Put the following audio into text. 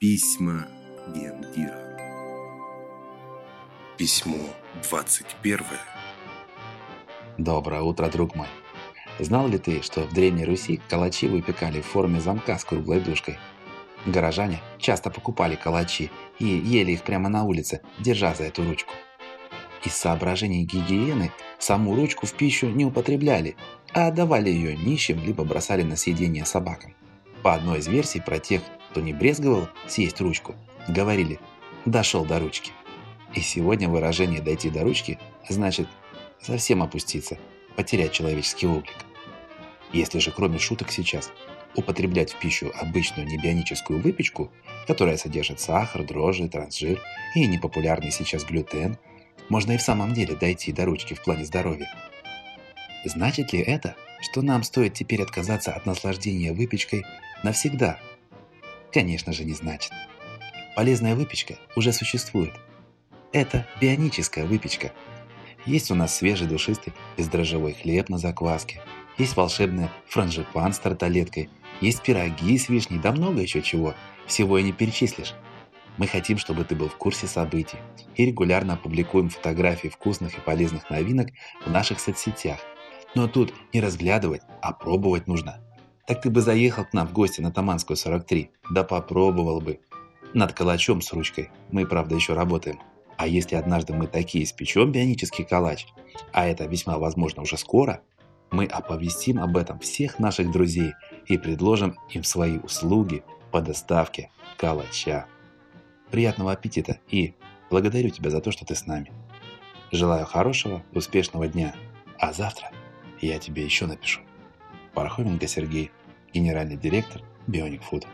Письма Гендира. Письмо 21. Доброе утро, друг мой. Знал ли ты, что в Древней Руси калачи выпекали в форме замка с круглой дужкой? Горожане часто покупали калачи и ели их прямо на улице, держа за эту ручку. Из соображений гигиены саму ручку в пищу не употребляли, а отдавали ее нищим либо бросали на съедение собакам. По одной из версий про тех, кто не брезговал съесть ручку, говорили «дошел до ручки». И сегодня выражение «дойти до ручки» значит совсем опуститься, потерять человеческий облик. Если же кроме шуток сейчас употреблять в пищу обычную небионическую выпечку, которая содержит сахар, дрожжи, трансжир и непопулярный сейчас глютен, можно и в самом деле дойти до ручки в плане здоровья. Значит ли это, что нам стоит теперь отказаться от наслаждения выпечкой навсегда? Конечно же не значит. Полезная выпечка уже существует. Это бионическая выпечка. Есть у нас свежий душистый бездрожжевой хлеб на закваске, есть волшебный франжипан с тарталеткой, есть пироги с вишней, да много еще чего. Всего и не перечислишь. Мы хотим, чтобы ты был в курсе событий и регулярно опубликуем фотографии вкусных и полезных новинок в наших соцсетях. Но тут не разглядывать, а пробовать нужно. Так ты бы заехал к нам в гости на Таманскую 43, да попробовал бы. Над калачом с ручкой мы, правда, еще работаем. А если однажды мы такие испечем бионический калач, а это весьма возможно уже скоро, мы оповестим об этом всех наших друзей и предложим им свои услуги по доставке калача. Приятного аппетита и благодарю тебя за то, что ты с нами. Желаю хорошего, успешного дня. А завтра я тебе еще напишу. Пархоменко Сергей, генеральный директор Bionic Food.